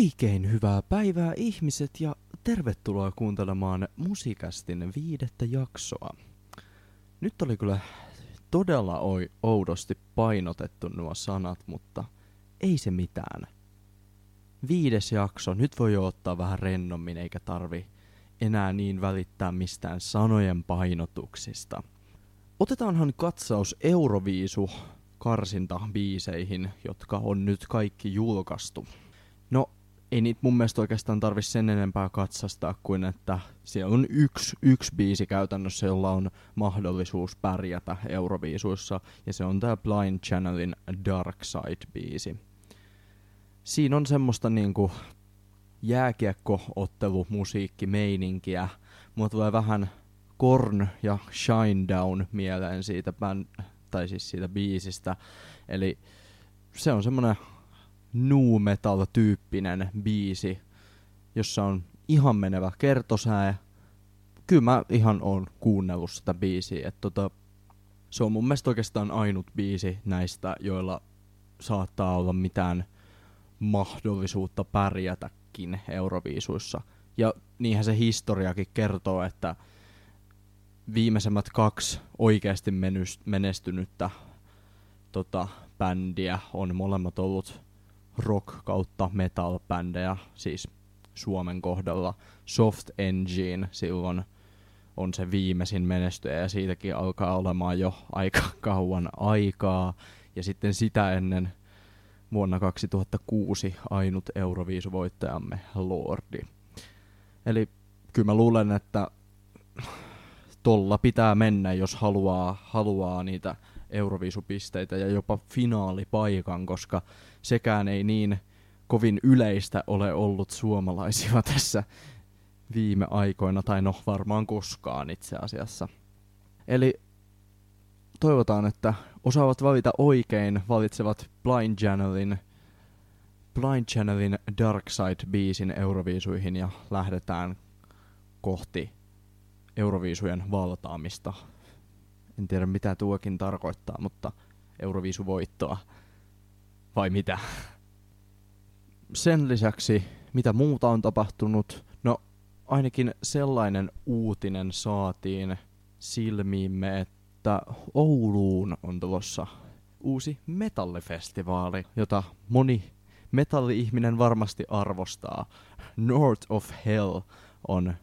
Oikein hyvää päivää ihmiset ja tervetuloa kuuntelemaan Musikästin viidettä jaksoa. Nyt oli kyllä todella oi- oudosti painotettu nuo sanat, mutta ei se mitään. Viides jakso, nyt voi jo ottaa vähän rennommin eikä tarvi enää niin välittää mistään sanojen painotuksista. Otetaanhan katsaus Euroviisu karsinta biiseihin, jotka on nyt kaikki julkaistu. No, ei niitä mun mielestä oikeastaan tarvi sen enempää katsastaa kuin, että siellä on yksi, yksi biisi käytännössä, jolla on mahdollisuus pärjätä Euroviisuissa, ja se on tämä Blind Channelin Dark Side-biisi. Siinä on semmoista niinku jääkiekko-ottelu musiikkimeininkiä. Mulla tulee vähän Korn ja Shinedown mieleen siitä, band, tai siis siitä biisistä. Eli se on semmonen nu metal tyyppinen biisi, jossa on ihan menevä kertosää. Kyllä mä ihan on kuunnellut sitä biisiä. Et tota, se on mun mielestä oikeastaan ainut biisi näistä, joilla saattaa olla mitään mahdollisuutta pärjätäkin Euroviisuissa. Ja niinhän se historiakin kertoo, että viimeisemmät kaksi oikeasti menestynyttä tota, bändiä on molemmat ollut rock kautta metal bändejä, siis Suomen kohdalla. Soft Engine silloin on se viimeisin menestyjä ja siitäkin alkaa olemaan jo aika kauan aikaa. Ja sitten sitä ennen vuonna 2006 ainut Euroviisuvoittajamme Lordi. Eli kyllä mä luulen, että tolla pitää mennä, jos haluaa, haluaa niitä Euroviisupisteitä ja jopa finaalipaikan, koska sekään ei niin kovin yleistä ole ollut suomalaisilla tässä viime aikoina, tai no varmaan koskaan itse asiassa. Eli toivotaan, että osaavat valita oikein, valitsevat Blind Channelin, Blind Channelin Dark Side-biisin Euroviisuihin ja lähdetään kohti Euroviisujen valtaamista. En tiedä mitä tuokin tarkoittaa, mutta Euroviisuvoittoa. Vai mitä? Sen lisäksi, mitä muuta on tapahtunut? No, ainakin sellainen uutinen saatiin silmiimme, että Ouluun on tulossa uusi metallifestivaali, jota moni metalli-ihminen varmasti arvostaa. North of Hell on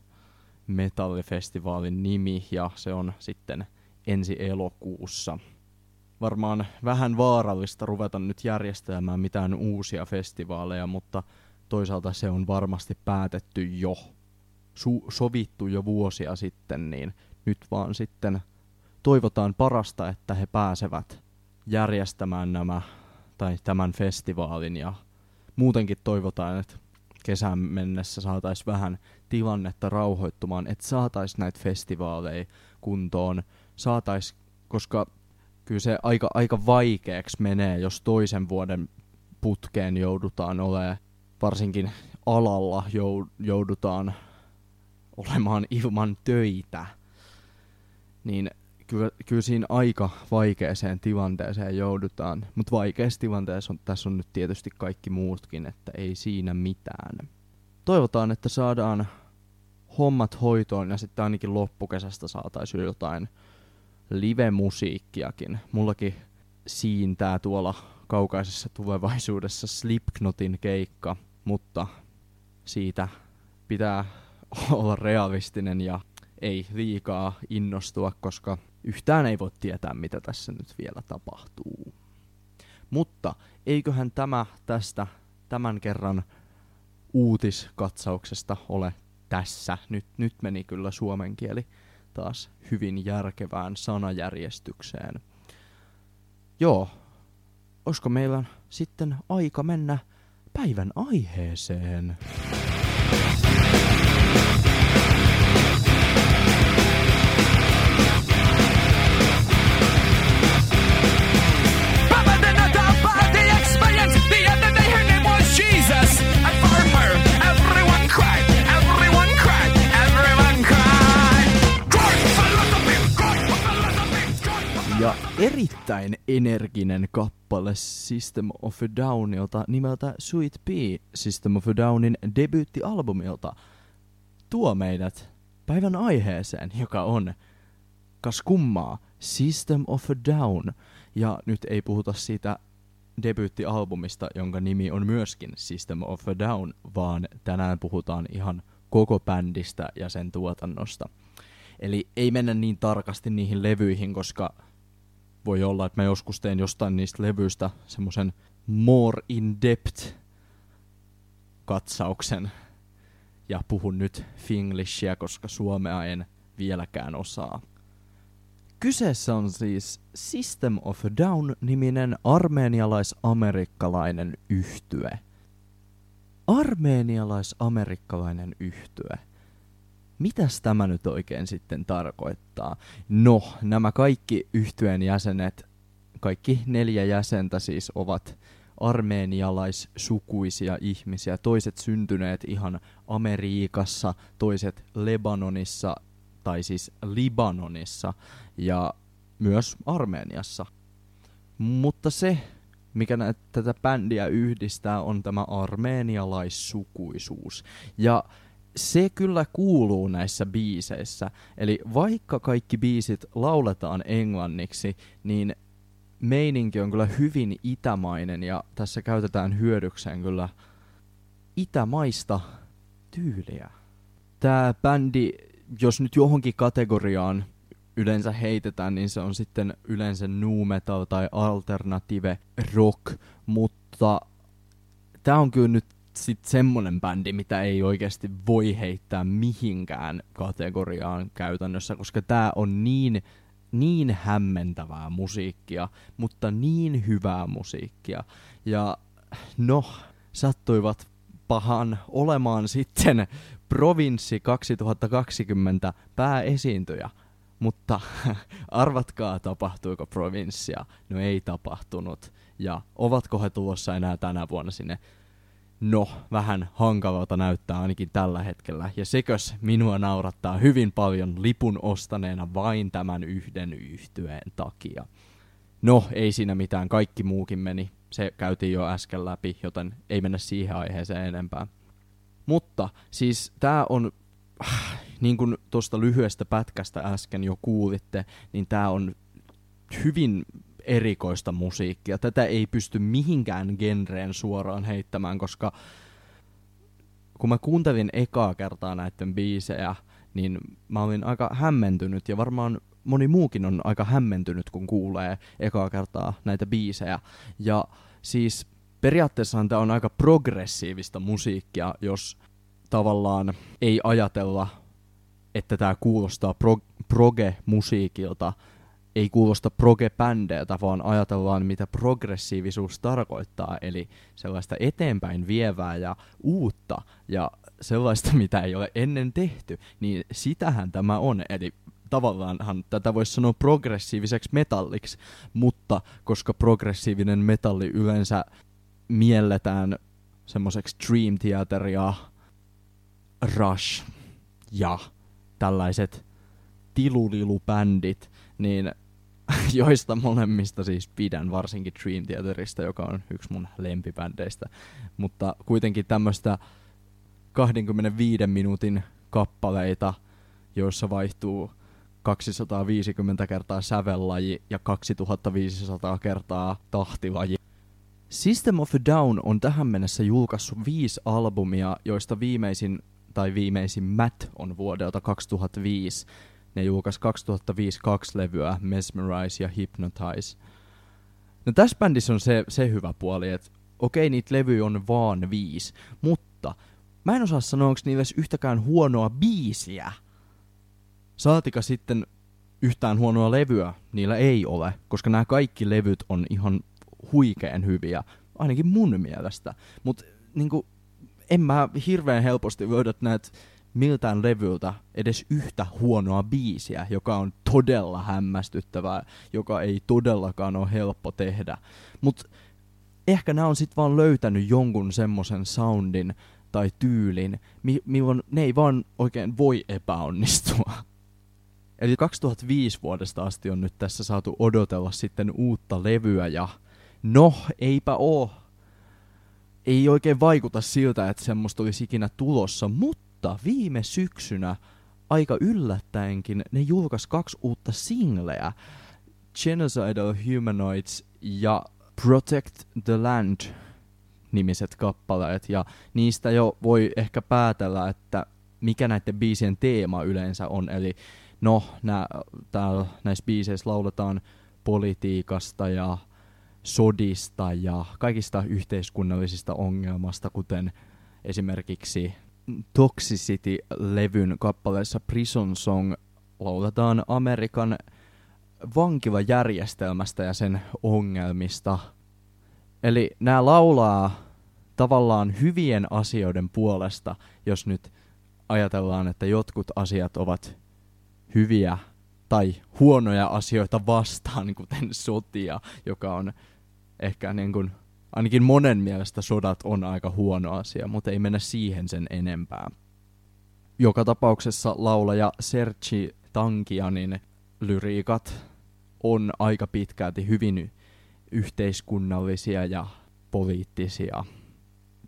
metallifestivaalin nimi ja se on sitten ensi elokuussa. Varmaan vähän vaarallista ruveta nyt järjestämään mitään uusia festivaaleja, mutta toisaalta se on varmasti päätetty jo, su- sovittu jo vuosia sitten, niin nyt vaan sitten toivotaan parasta, että he pääsevät järjestämään nämä tai tämän festivaalin ja muutenkin toivotaan, että kesän mennessä saataisiin vähän tilannetta rauhoittumaan, että saataisiin näitä festivaaleja kuntoon, saataisiin, koska kyllä se aika, aika vaikeaksi menee, jos toisen vuoden putkeen joudutaan olemaan, varsinkin alalla joudutaan olemaan ilman töitä, niin kyllä, kyllä siinä aika vaikeaseen tilanteeseen joudutaan. Mutta vaikeassa tilanteessa on, tässä on nyt tietysti kaikki muutkin, että ei siinä mitään. Toivotaan, että saadaan hommat hoitoon ja sitten ainakin loppukesästä saataisiin jotain live-musiikkiakin. Mullakin siintää tuolla kaukaisessa tulevaisuudessa Slipknotin keikka, mutta siitä pitää olla realistinen ja ei liikaa innostua, koska yhtään ei voi tietää, mitä tässä nyt vielä tapahtuu. Mutta eiköhän tämä tästä tämän kerran uutiskatsauksesta ole tässä. Nyt, nyt meni kyllä suomen kieli taas hyvin järkevään sanajärjestykseen. Joo, olisiko meillä sitten aika mennä päivän aiheeseen? erittäin energinen kappale System of a Downilta nimeltä Sweet Pea System of a Downin debyyttialbumilta tuo meidät päivän aiheeseen, joka on kas kummaa System of a Down. Ja nyt ei puhuta siitä debyyttialbumista, jonka nimi on myöskin System of a Down, vaan tänään puhutaan ihan koko bändistä ja sen tuotannosta. Eli ei mennä niin tarkasti niihin levyihin, koska voi olla, että mä joskus teen jostain niistä levyistä semmoisen more in-depth katsauksen. Ja puhun nyt finglishia, koska suomea en vieläkään osaa. Kyseessä on siis System of a Down-niminen armeenialais-amerikkalainen yhtye. Armeenialais-amerikkalainen yhtye. Mitäs tämä nyt oikein sitten tarkoittaa? No, nämä kaikki yhtyeen jäsenet, kaikki neljä jäsentä siis ovat armeenialaissukuisia ihmisiä. Toiset syntyneet ihan Amerikassa, toiset Lebanonissa, tai siis Libanonissa ja myös Armeniassa. Mutta se, mikä näitä, tätä bändiä yhdistää, on tämä armeenialaissukuisuus. Ja se kyllä kuuluu näissä biiseissä. Eli vaikka kaikki biisit lauletaan englanniksi, niin meininki on kyllä hyvin itämainen ja tässä käytetään hyödykseen kyllä itämaista tyyliä. Tämä bändi, jos nyt johonkin kategoriaan yleensä heitetään, niin se on sitten yleensä nu metal tai alternative rock, mutta tämä on kyllä nyt sit semmonen bändi, mitä ei oikeasti voi heittää mihinkään kategoriaan käytännössä, koska tää on niin, niin hämmentävää musiikkia, mutta niin hyvää musiikkia. Ja no, sattuivat pahan olemaan sitten Provinssi 2020 pääesiintyjä. Mutta arvatkaa, tapahtuiko provinssia? No ei tapahtunut. Ja ovatko he tulossa enää tänä vuonna sinne No, vähän hankalalta näyttää ainakin tällä hetkellä. Ja sekös minua naurattaa hyvin paljon lipun ostaneena vain tämän yhden yhtyeen takia. No, ei siinä mitään, kaikki muukin meni. Se käytiin jo äsken läpi, joten ei mennä siihen aiheeseen enempää. Mutta siis tää on, niin kuin tuosta lyhyestä pätkästä äsken jo kuulitte, niin tää on hyvin erikoista musiikkia. Tätä ei pysty mihinkään genreen suoraan heittämään, koska kun mä kuuntelin ekaa kertaa näiden biisejä, niin mä olin aika hämmentynyt ja varmaan moni muukin on aika hämmentynyt, kun kuulee ekaa kertaa näitä biisejä. Ja siis periaatteessahan tämä on aika progressiivista musiikkia, jos tavallaan ei ajatella, että tämä kuulostaa pro- proge-musiikilta, ei kuulosta proge-bändeiltä, vaan ajatellaan, mitä progressiivisuus tarkoittaa, eli sellaista eteenpäin vievää ja uutta ja sellaista, mitä ei ole ennen tehty, niin sitähän tämä on. Eli tavallaanhan tätä voisi sanoa progressiiviseksi metalliksi, mutta koska progressiivinen metalli yleensä mielletään semmoiseksi Dream Theater ja Rush ja tällaiset tilulilubändit, niin joista molemmista siis pidän, varsinkin Dream Theaterista, joka on yksi mun lempibändeistä. Mutta kuitenkin tämmöistä 25 minuutin kappaleita, joissa vaihtuu 250 kertaa sävellaji ja 2500 kertaa tahtilaji. System of a Down on tähän mennessä julkaissut viisi albumia, joista viimeisin tai viimeisin Matt on vuodelta 2005 ne julkaisi 2005 kaksi levyä, Mesmerize ja Hypnotize. No tässä bändissä on se, se hyvä puoli, että okei, niitä levyjä on vaan viisi, mutta mä en osaa sanoa, onko niillä yhtäkään huonoa biisiä. Saatika sitten yhtään huonoa levyä niillä ei ole, koska nämä kaikki levyt on ihan huikean hyviä, ainakin mun mielestä. Mutta niinku, en mä hirveän helposti löydä näitä miltään levyltä edes yhtä huonoa biisiä, joka on todella hämmästyttävää, joka ei todellakaan ole helppo tehdä. Mutta ehkä nämä on sitten vaan löytänyt jonkun semmoisen soundin tai tyylin, mi- milloin ne ei vaan oikein voi epäonnistua. Eli 2005 vuodesta asti on nyt tässä saatu odotella sitten uutta levyä ja no, eipä oo. Ei oikein vaikuta siltä, että semmoista olisi ikinä tulossa, mutta viime syksynä aika yllättäenkin ne julkaisi kaksi uutta singleä. Genocidal Humanoids ja Protect the Land nimiset kappaleet, ja niistä jo voi ehkä päätellä, että mikä näiden biisien teema yleensä on, eli no, nää, täällä näissä biiseissä lauletaan politiikasta ja sodista ja kaikista yhteiskunnallisista ongelmasta, kuten esimerkiksi Toxicity-levyn kappaleessa Prison Song lauletaan Amerikan vankilajärjestelmästä ja sen ongelmista. Eli nämä laulaa tavallaan hyvien asioiden puolesta, jos nyt ajatellaan, että jotkut asiat ovat hyviä tai huonoja asioita vastaan, kuten sotia, joka on ehkä niin kuin, ainakin monen mielestä sodat on aika huono asia, mutta ei mennä siihen sen enempää. Joka tapauksessa laulaja Sergi Tankianin lyriikat on aika pitkälti hyvin yhteiskunnallisia ja poliittisia.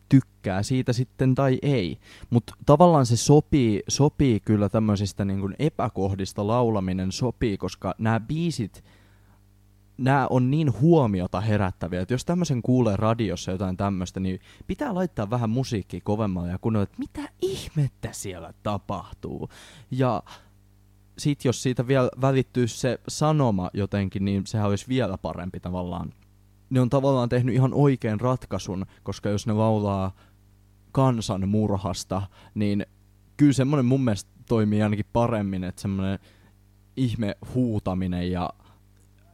Tykkää siitä sitten tai ei. Mutta tavallaan se sopii, sopii kyllä tämmöisistä niin epäkohdista laulaminen sopii, koska nämä biisit, nämä on niin huomiota herättäviä, että jos tämmöisen kuulee radiossa jotain tämmöistä, niin pitää laittaa vähän musiikkia kovemmalle ja kuunnella, että mitä ihmettä siellä tapahtuu. Ja sit jos siitä vielä välittyy se sanoma jotenkin, niin sehän olisi vielä parempi tavallaan. Ne on tavallaan tehnyt ihan oikean ratkaisun, koska jos ne laulaa kansan murhasta, niin kyllä semmoinen mun mielestä toimii ainakin paremmin, että semmoinen ihme huutaminen ja,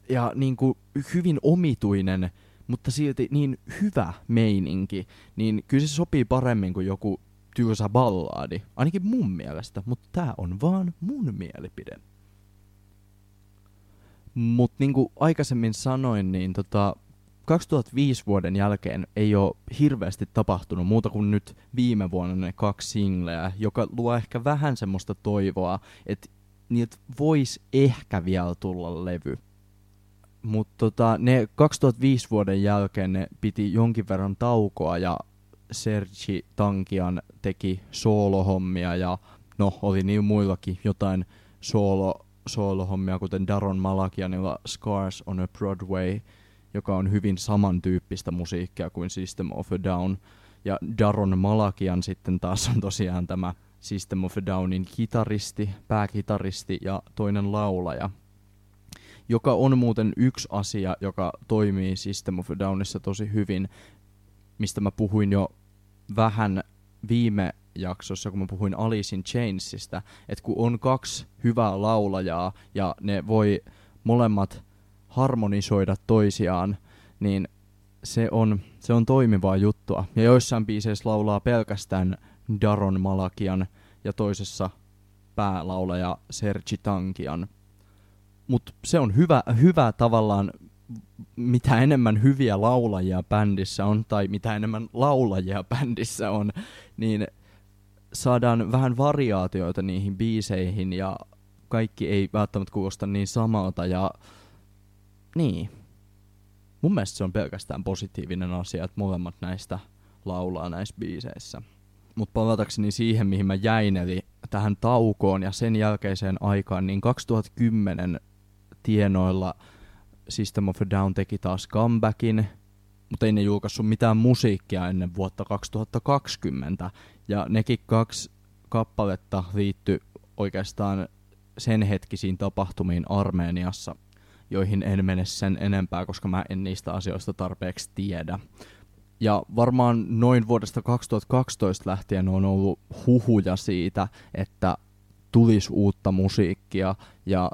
ja niin kuin hyvin omituinen, mutta silti niin hyvä meininki, niin kyllä se sopii paremmin kuin joku tylsä ballaadi. Ainakin mun mielestä, mutta tää on vaan mun mielipide. Mutta niin kuin aikaisemmin sanoin, niin tota, 2005 vuoden jälkeen ei ole hirveästi tapahtunut muuta kuin nyt viime vuonna ne kaksi singleä, joka luo ehkä vähän semmoista toivoa, että niitä voisi ehkä vielä tulla levy. Mutta tota, ne 2005 vuoden jälkeen ne piti jonkin verran taukoa ja Sergi Tankian teki soolohommia ja no oli niin muillakin jotain soolo, soolohommia, kuten Daron Malakianilla Scars on a Broadway, joka on hyvin samantyyppistä musiikkia kuin System of a Down. Ja Daron Malakian sitten taas on tosiaan tämä System of a Downin kitaristi, pääkitaristi ja toinen laulaja, joka on muuten yksi asia, joka toimii System of Downissa tosi hyvin, mistä mä puhuin jo vähän viime jaksossa, kun mä puhuin Alice in Chainsista, että kun on kaksi hyvää laulajaa ja ne voi molemmat harmonisoida toisiaan, niin se on, se on toimivaa juttua. Ja joissain biiseissä laulaa pelkästään Daron Malakian ja toisessa päälaulaja Sergi Tankian. Mutta se on hyvä, hyvä tavallaan mitä enemmän hyviä laulajia bändissä on, tai mitä enemmän laulajia bändissä on, niin saadaan vähän variaatioita niihin biiseihin, ja kaikki ei välttämättä kuulosta niin samalta, ja niin. Mun mielestä se on pelkästään positiivinen asia, että molemmat näistä laulaa näissä biiseissä. Mutta palatakseni siihen, mihin mä jäin, eli tähän taukoon ja sen jälkeiseen aikaan, niin 2010 tienoilla – System of a Down teki taas comebackin, mutta ei ne julkaissut mitään musiikkia ennen vuotta 2020. Ja nekin kaksi kappaletta liitty oikeastaan sen hetkisiin tapahtumiin Armeniassa, joihin en mene sen enempää, koska mä en niistä asioista tarpeeksi tiedä. Ja varmaan noin vuodesta 2012 lähtien on ollut huhuja siitä, että tulisi uutta musiikkia ja,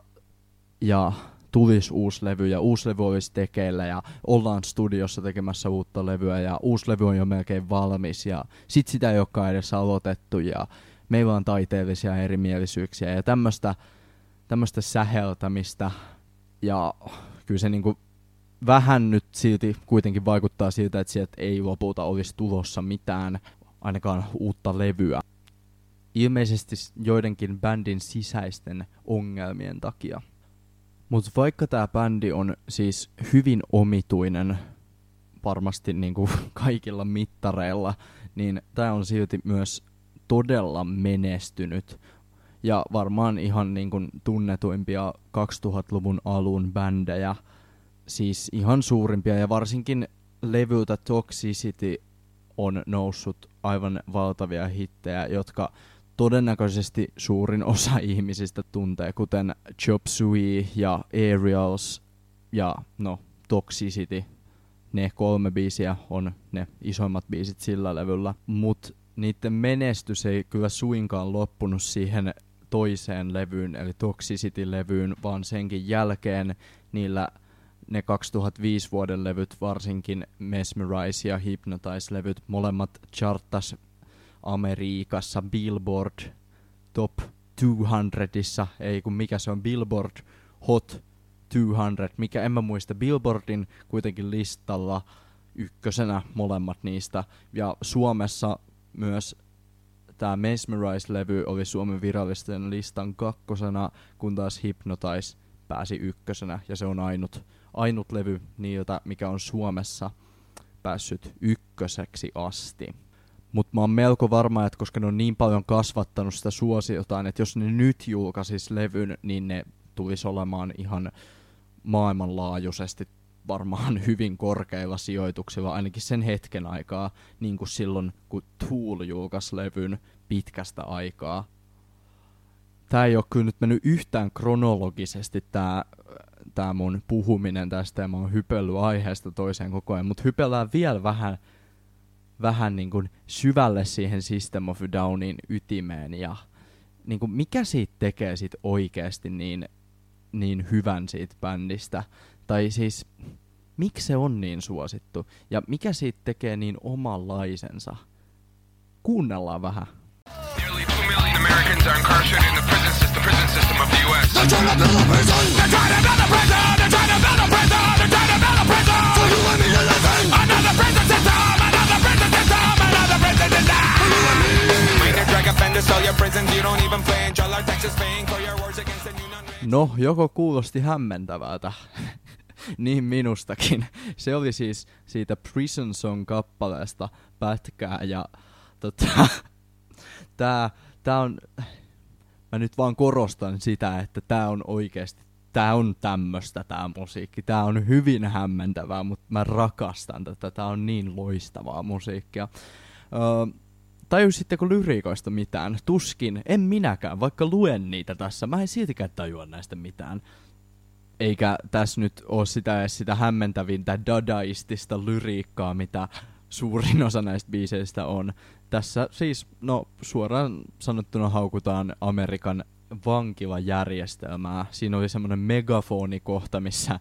ja tulisi uusi levy ja uusi levy olisi tekeillä ja ollaan studiossa tekemässä uutta levyä ja uusi levy on jo melkein valmis ja sit sitä ei olekaan edes aloitettu ja meillä on taiteellisia erimielisyyksiä ja tämmöistä tämmöistä säheltämistä ja kyllä se niinku vähän nyt silti kuitenkin vaikuttaa siltä, että sieltä ei lopulta olisi tulossa mitään, ainakaan uutta levyä. ilmeisesti joidenkin bändin sisäisten ongelmien takia. Mutta vaikka tämä bändi on siis hyvin omituinen varmasti niin kuin kaikilla mittareilla, niin tämä on silti myös todella menestynyt. Ja varmaan ihan niin tunnetuimpia 2000-luvun alun bändejä, siis ihan suurimpia ja varsinkin levyltä Toxicity on noussut aivan valtavia hittejä, jotka todennäköisesti suurin osa ihmisistä tuntee, kuten Chop Suey ja Aerials ja no Toxicity. Ne kolme biisiä on ne isoimmat biisit sillä levyllä, mutta niiden menestys ei kyllä suinkaan loppunut siihen toiseen levyyn, eli Toxicity-levyyn, vaan senkin jälkeen niillä ne 2005 vuoden levyt, varsinkin Mesmerize ja Hypnotize-levyt, molemmat charttas Amerikassa Billboard Top 200issa, ei kun mikä se on Billboard Hot 200, mikä en mä muista, Billboardin kuitenkin listalla ykkösenä molemmat niistä, ja Suomessa myös tämä Mesmerize-levy oli Suomen virallisten listan kakkosena, kun taas Hypnotize pääsi ykkösenä, ja se on ainut, ainut levy niiltä, mikä on Suomessa päässyt ykköseksi asti. Mutta mä oon melko varma, että koska ne on niin paljon kasvattanut sitä suosiotaan, että jos ne nyt julkaisis levyn, niin ne tulisi olemaan ihan maailmanlaajuisesti varmaan hyvin korkeilla sijoituksilla ainakin sen hetken aikaa, niin kuin silloin kun Tool julkaisi levyn pitkästä aikaa. Tämä ei ole kyllä nyt mennyt yhtään kronologisesti tämä tää mun puhuminen tästä ja mä oon hypellyt aiheesta toiseen koko ajan, mutta hypellään vielä vähän, vähän niin kuin syvälle siihen System of Downin ytimeen ja niin kuin mikä siitä tekee sit oikeasti niin, niin hyvän siitä bändistä. Tai siis, miksi se on niin suosittu? Ja mikä siitä tekee niin omanlaisensa? Kuunnellaan vähän. Americans are incarcerated in the prison system, prison system of the U.S. They're trying to build a prison! They're trying to build a prison! They're trying to build a prison! They're trying to build a prison! For you and me and nothing! Another No, joko kuulosti hämmentävältä. niin minustakin. Se oli siis siitä Prison Song-kappaleesta pätkää ja tota, tää, tää on, mä nyt vaan korostan sitä, että tää on oikeesti, tää on tämmöstä tää musiikki. Tää on hyvin hämmentävää, mutta mä rakastan tätä. Tää on niin loistavaa musiikkia. Öö, tajusitteko lyriikoista mitään? Tuskin, en minäkään, vaikka luen niitä tässä. Mä en siltikään tajua näistä mitään eikä tässä nyt ole sitä sitä hämmentävintä dadaistista lyriikkaa, mitä suurin osa näistä biiseistä on. Tässä siis, no suoraan sanottuna haukutaan Amerikan vankilajärjestelmää. Siinä oli semmoinen megafonikohta, missä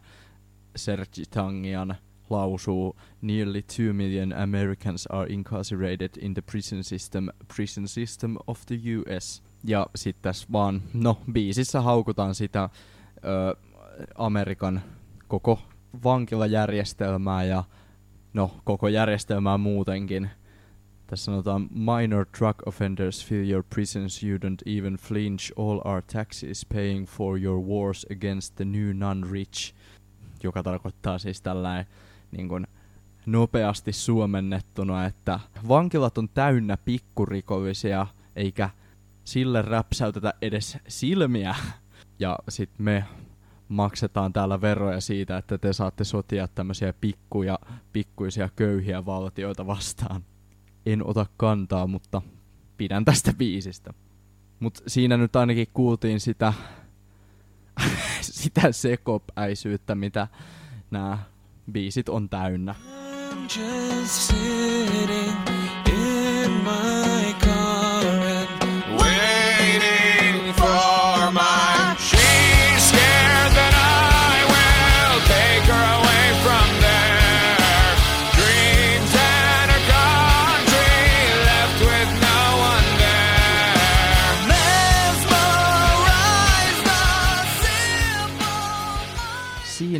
Sergi Tangian lausuu Nearly two million Americans are incarcerated in the prison system, prison system of the US. Ja sitten tässä vaan, no biisissä haukutaan sitä ö, Amerikan koko vankilajärjestelmää ja no, koko järjestelmää muutenkin. Tässä sanotaan, minor drug offenders fill your prisons, you don't even flinch, all our taxes paying for your wars against the new non-rich, joka tarkoittaa siis tällainen niin kuin, nopeasti suomennettuna, että vankilat on täynnä pikkurikollisia, eikä sille räpsäytetä edes silmiä. Ja sitten me maksetaan täällä veroja siitä, että te saatte sotia tämmöisiä pikkuja, pikkuisia köyhiä valtioita vastaan. En ota kantaa, mutta pidän tästä biisistä. Mut siinä nyt ainakin kuultiin sitä, sitä sekopäisyyttä, mitä nämä biisit on täynnä. I'm just sitting in my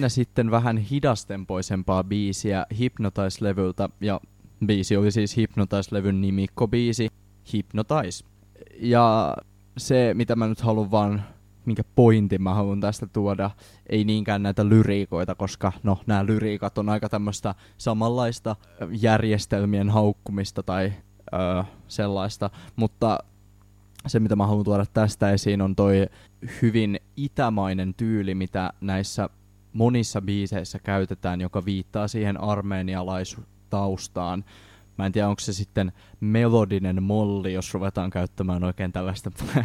siinä sitten vähän hidastempoisempaa biisiä Hypnotize-levyltä, ja biisi oli siis Hypnotize-levyn nimikko biisi Hypnotize. Ja se, mitä mä nyt haluan vaan, minkä pointin mä haluan tästä tuoda, ei niinkään näitä lyriikoita, koska no, nämä lyriikat on aika tämmöistä samanlaista järjestelmien haukkumista tai öö, sellaista, mutta se, mitä mä haluan tuoda tästä esiin, on toi hyvin itämainen tyyli, mitä näissä monissa biiseissä käytetään, joka viittaa siihen armeenialaistaustaan. Mä en tiedä, onko se sitten melodinen molli, jos ruvetaan käyttämään oikein tällaista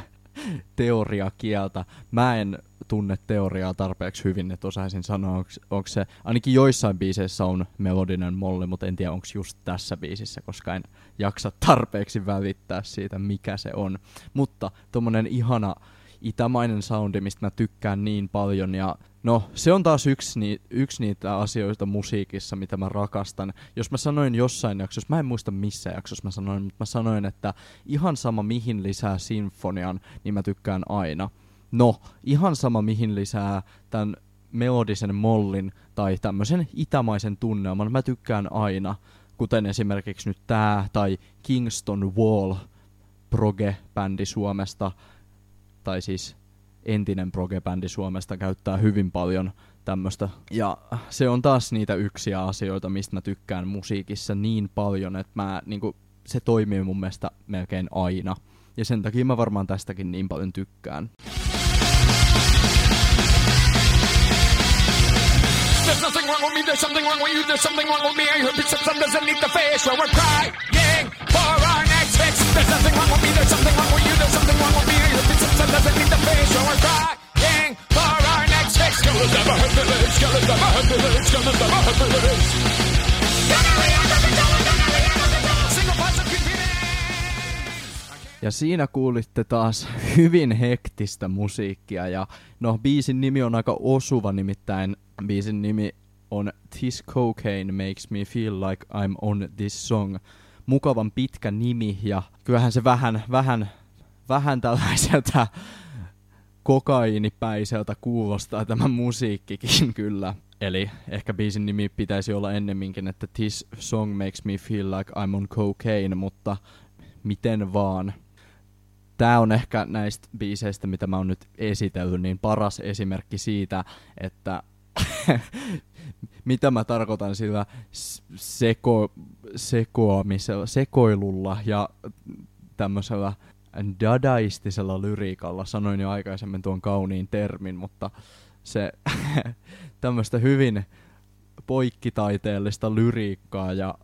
teoriakieltä. Mä en tunne teoriaa tarpeeksi hyvin, että osaisin sanoa, onko se, ainakin joissain biiseissä on melodinen molli, mutta en tiedä, onko just tässä biisissä, koska en jaksa tarpeeksi välittää siitä, mikä se on. Mutta tommonen ihana itämainen soundi, mistä mä tykkään niin paljon. Ja no, se on taas yksi, ni- yksi niitä asioita musiikissa, mitä mä rakastan. Jos mä sanoin jossain jaksossa, mä en muista missä jaksossa mä sanoin, mutta mä sanoin, että ihan sama mihin lisää sinfonian, niin mä tykkään aina. No, ihan sama mihin lisää tämän melodisen mollin tai tämmöisen itämaisen tunnelman, mä tykkään aina. Kuten esimerkiksi nyt tää tai Kingston Wall proge-bändi Suomesta – tai siis entinen progebändi Suomesta käyttää hyvin paljon tämmöistä. Ja se on taas niitä yksiä asioita, mistä mä tykkään musiikissa niin paljon, että mä, niinku, se toimii mun mielestä melkein aina. Ja sen takia mä varmaan tästäkin niin paljon tykkään. There's nothing wrong with me, there's something wrong with you, there's something wrong with me. I heard bits of some doesn't need the face where we're crying There's nothing wrong with me, there's something wrong with you, there's something wrong with me. Doesn't the face where we're crying for our next fix. Ja siinä kuulitte taas hyvin hektistä musiikkia ja no biisin nimi on aika osuva nimittäin biisin nimi on This Cocaine Makes Me Feel Like I'm On This Song. Mukavan pitkä nimi ja kyllähän se vähän, vähän, vähän tällaiselta kokainipäiseltä kuulostaa tämä musiikkikin kyllä. Eli ehkä biisin nimi pitäisi olla ennemminkin, että This Song Makes Me Feel Like I'm On Cocaine, mutta miten vaan. Tämä on ehkä näistä biiseistä, mitä mä oon nyt esitellyt, niin paras esimerkki siitä, että mitä mä tarkoitan sillä seko, sekoamisella, sekoilulla ja tämmöisellä dadaistisella lyriikalla. Sanoin jo aikaisemmin tuon kauniin termin, mutta se tämmöistä hyvin poikkitaiteellista lyriikkaa ja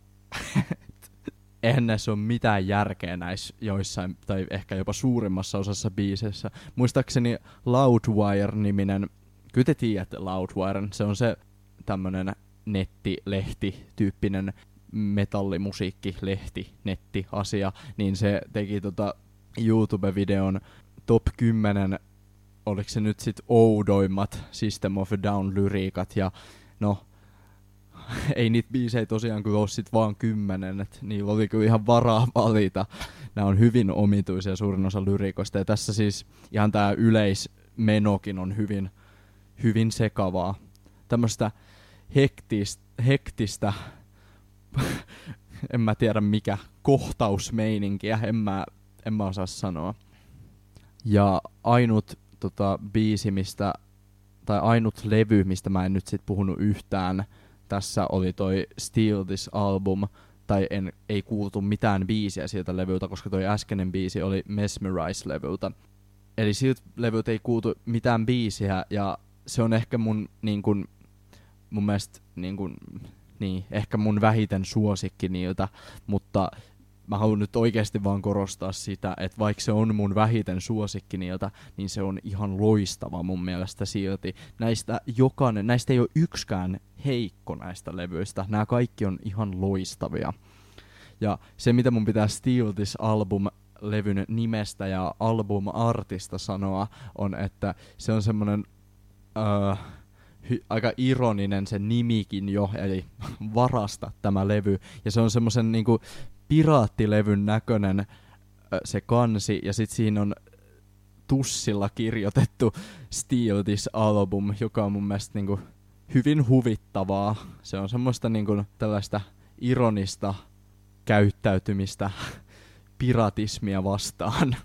eihän näissä ole mitään järkeä näissä joissain, tai ehkä jopa suurimmassa osassa biiseissä. Muistaakseni Loudwire-niminen Kyllä te tiedätte Loudwiren. Se on se tämmönen nettilehti-tyyppinen metallimusiikki-lehti, netti-asia. Niin se teki tota YouTube-videon top 10 oliko se nyt sit oudoimmat System of Down-lyriikat, ja no, ei niitä biisejä tosiaan kyllä ole sit vaan kymmenen, että niillä oli kyllä ihan varaa valita. Nämä on hyvin omituisia suurin osa lyriikoista, ja tässä siis ihan tämä yleismenokin on hyvin hyvin sekavaa. Tämmöistä hektistä, hektistä en mä tiedä mikä, kohtausmeininkiä, en mä, en mä osaa sanoa. Ja ainut tota, biisi, mistä, tai ainut levy, mistä mä en nyt sit puhunut yhtään, tässä oli toi Steal This Album, tai en, ei kuultu mitään biisiä siltä levyltä, koska toi äskeinen biisi oli Mesmerize-levyltä. Eli siltä levyltä ei kuultu mitään biisiä, ja se on ehkä mun, niin kun, mun mielestä niin kun, niin, ehkä mun vähiten suosikki niiltä, mutta mä haluan nyt oikeasti vaan korostaa sitä, että vaikka se on mun vähiten suosikki niiltä, niin se on ihan loistava mun mielestä silti. Näistä jokainen, näistä ei ole yksikään heikko näistä levyistä. Nämä kaikki on ihan loistavia. Ja se, mitä mun pitää Steal This Album levyn nimestä ja album-artista sanoa, on, että se on semmonen uh, hy, aika ironinen se nimikin jo, eli varasta tämä levy. Ja se on semmoisen niinku piraattilevyn näköinen se kansi, ja sitten siinä on tussilla kirjoitettu Steal This Album, joka on mun mielestä niinku hyvin huvittavaa. Se on semmoista niinku tällaista ironista käyttäytymistä piratismia vastaan.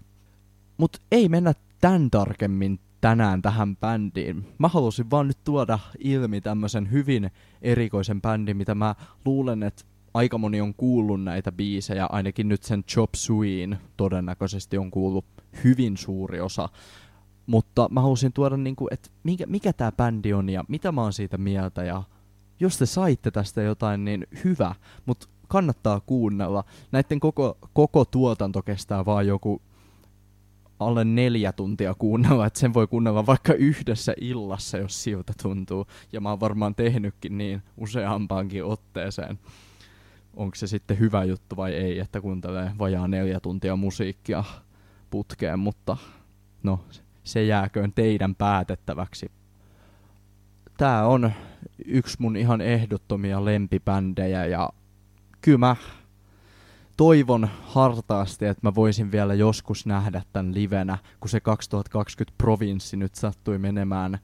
Mut ei mennä tän tarkemmin tänään tähän bändiin. Mä halusin vaan nyt tuoda ilmi tämmöisen hyvin erikoisen bändin, mitä mä luulen, että aika moni on kuullut näitä biisejä, ainakin nyt sen Chop Suin todennäköisesti on kuullut hyvin suuri osa. Mutta mä halusin tuoda, niinku, että mikä, mikä tämä bändi on ja mitä mä oon siitä mieltä. Ja jos te saitte tästä jotain, niin hyvä, mutta kannattaa kuunnella. Näiden koko, koko tuotanto kestää vaan joku alle neljä tuntia kuunnella, että sen voi kuunnella vaikka yhdessä illassa, jos siltä tuntuu. Ja mä oon varmaan tehnytkin niin useampaankin otteeseen. Onko se sitten hyvä juttu vai ei, että kuuntelee vajaa neljä tuntia musiikkia putkeen, mutta no, se jääköön teidän päätettäväksi. Tää on yksi mun ihan ehdottomia lempipändejä ja kyllä mä toivon hartaasti, että mä voisin vielä joskus nähdä tämän livenä, kun se 2020 provinssi nyt sattui menemään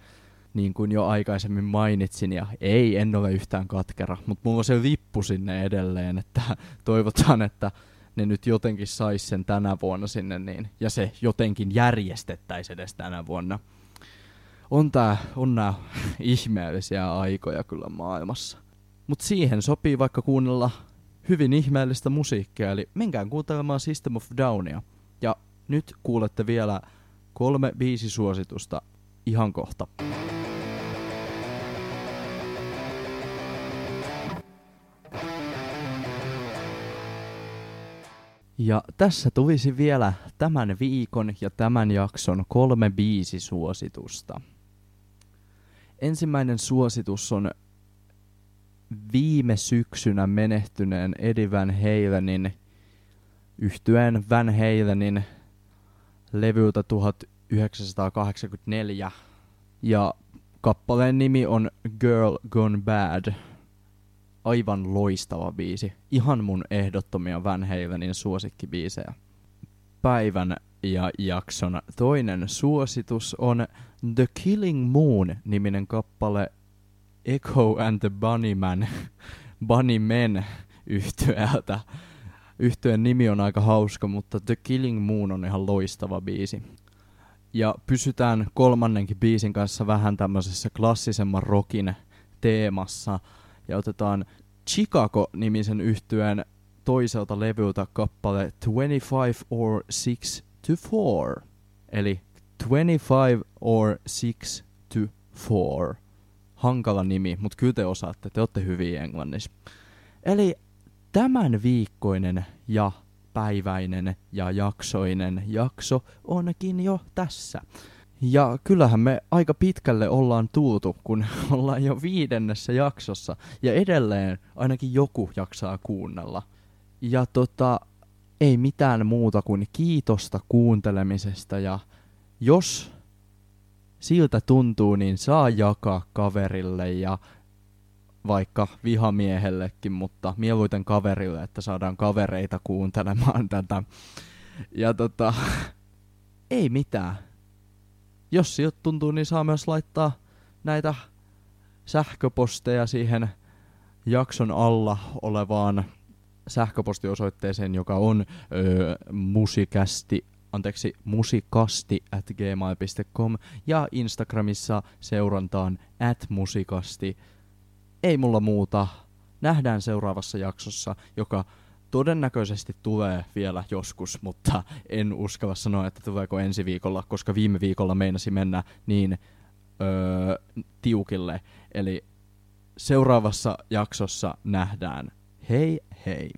niin kuin jo aikaisemmin mainitsin, ja ei, en ole yhtään katkera, mutta mulla on se lippu sinne edelleen, että toivotaan, että ne nyt jotenkin sais sen tänä vuonna sinne, niin, ja se jotenkin järjestettäisiin edes tänä vuonna. On tää, on nää ihmeellisiä aikoja kyllä maailmassa. Mut siihen sopii vaikka kuunnella hyvin ihmeellistä musiikkia, eli menkään kuuntelemaan System of Downia. Ja nyt kuulette vielä kolme biisisuositusta ihan kohta. Ja tässä tulisi vielä tämän viikon ja tämän jakson kolme biisisuositusta. Ensimmäinen suositus on viime syksynä menehtyneen Eddie Van Halenin yhtyeen Van Halenin levyltä 1984. Ja kappaleen nimi on Girl Gone Bad. Aivan loistava biisi. Ihan mun ehdottomia Van Halenin suosikkibiisejä. Päivän ja jakson toinen suositus on The Killing Moon niminen kappale Echo and the Bunnyman, Bunnymen yhtyeeltä. Yhtyeen nimi on aika hauska, mutta The Killing Moon on ihan loistava biisi. Ja pysytään kolmannenkin biisin kanssa vähän tämmöisessä klassisemman rockin teemassa. Ja otetaan Chicago-nimisen yhtyeen toiselta levyltä kappale 25 or 6 to 4. Eli 25 or 6 to 4 hankala nimi, mutta kyllä te osaatte, te olette hyviä englannissa. Eli tämän viikkoinen ja päiväinen ja jaksoinen jakso onkin jo tässä. Ja kyllähän me aika pitkälle ollaan tultu, kun ollaan jo viidennessä jaksossa, ja edelleen ainakin joku jaksaa kuunnella. Ja tota, ei mitään muuta kuin kiitosta kuuntelemisesta, ja jos siltä tuntuu, niin saa jakaa kaverille ja vaikka vihamiehellekin, mutta mieluiten kaverille, että saadaan kavereita kuuntelemaan tätä. Ja tota, ei mitään. Jos siltä tuntuu, niin saa myös laittaa näitä sähköposteja siihen jakson alla olevaan sähköpostiosoitteeseen, joka on öö, musikästi anteeksi, musikasti at gmail.com ja Instagramissa seurantaan at musikasti. Ei mulla muuta. Nähdään seuraavassa jaksossa, joka todennäköisesti tulee vielä joskus, mutta en uskalla sanoa, että tuleeko ensi viikolla, koska viime viikolla meinasi mennä niin öö, tiukille. Eli seuraavassa jaksossa nähdään. Hei hei!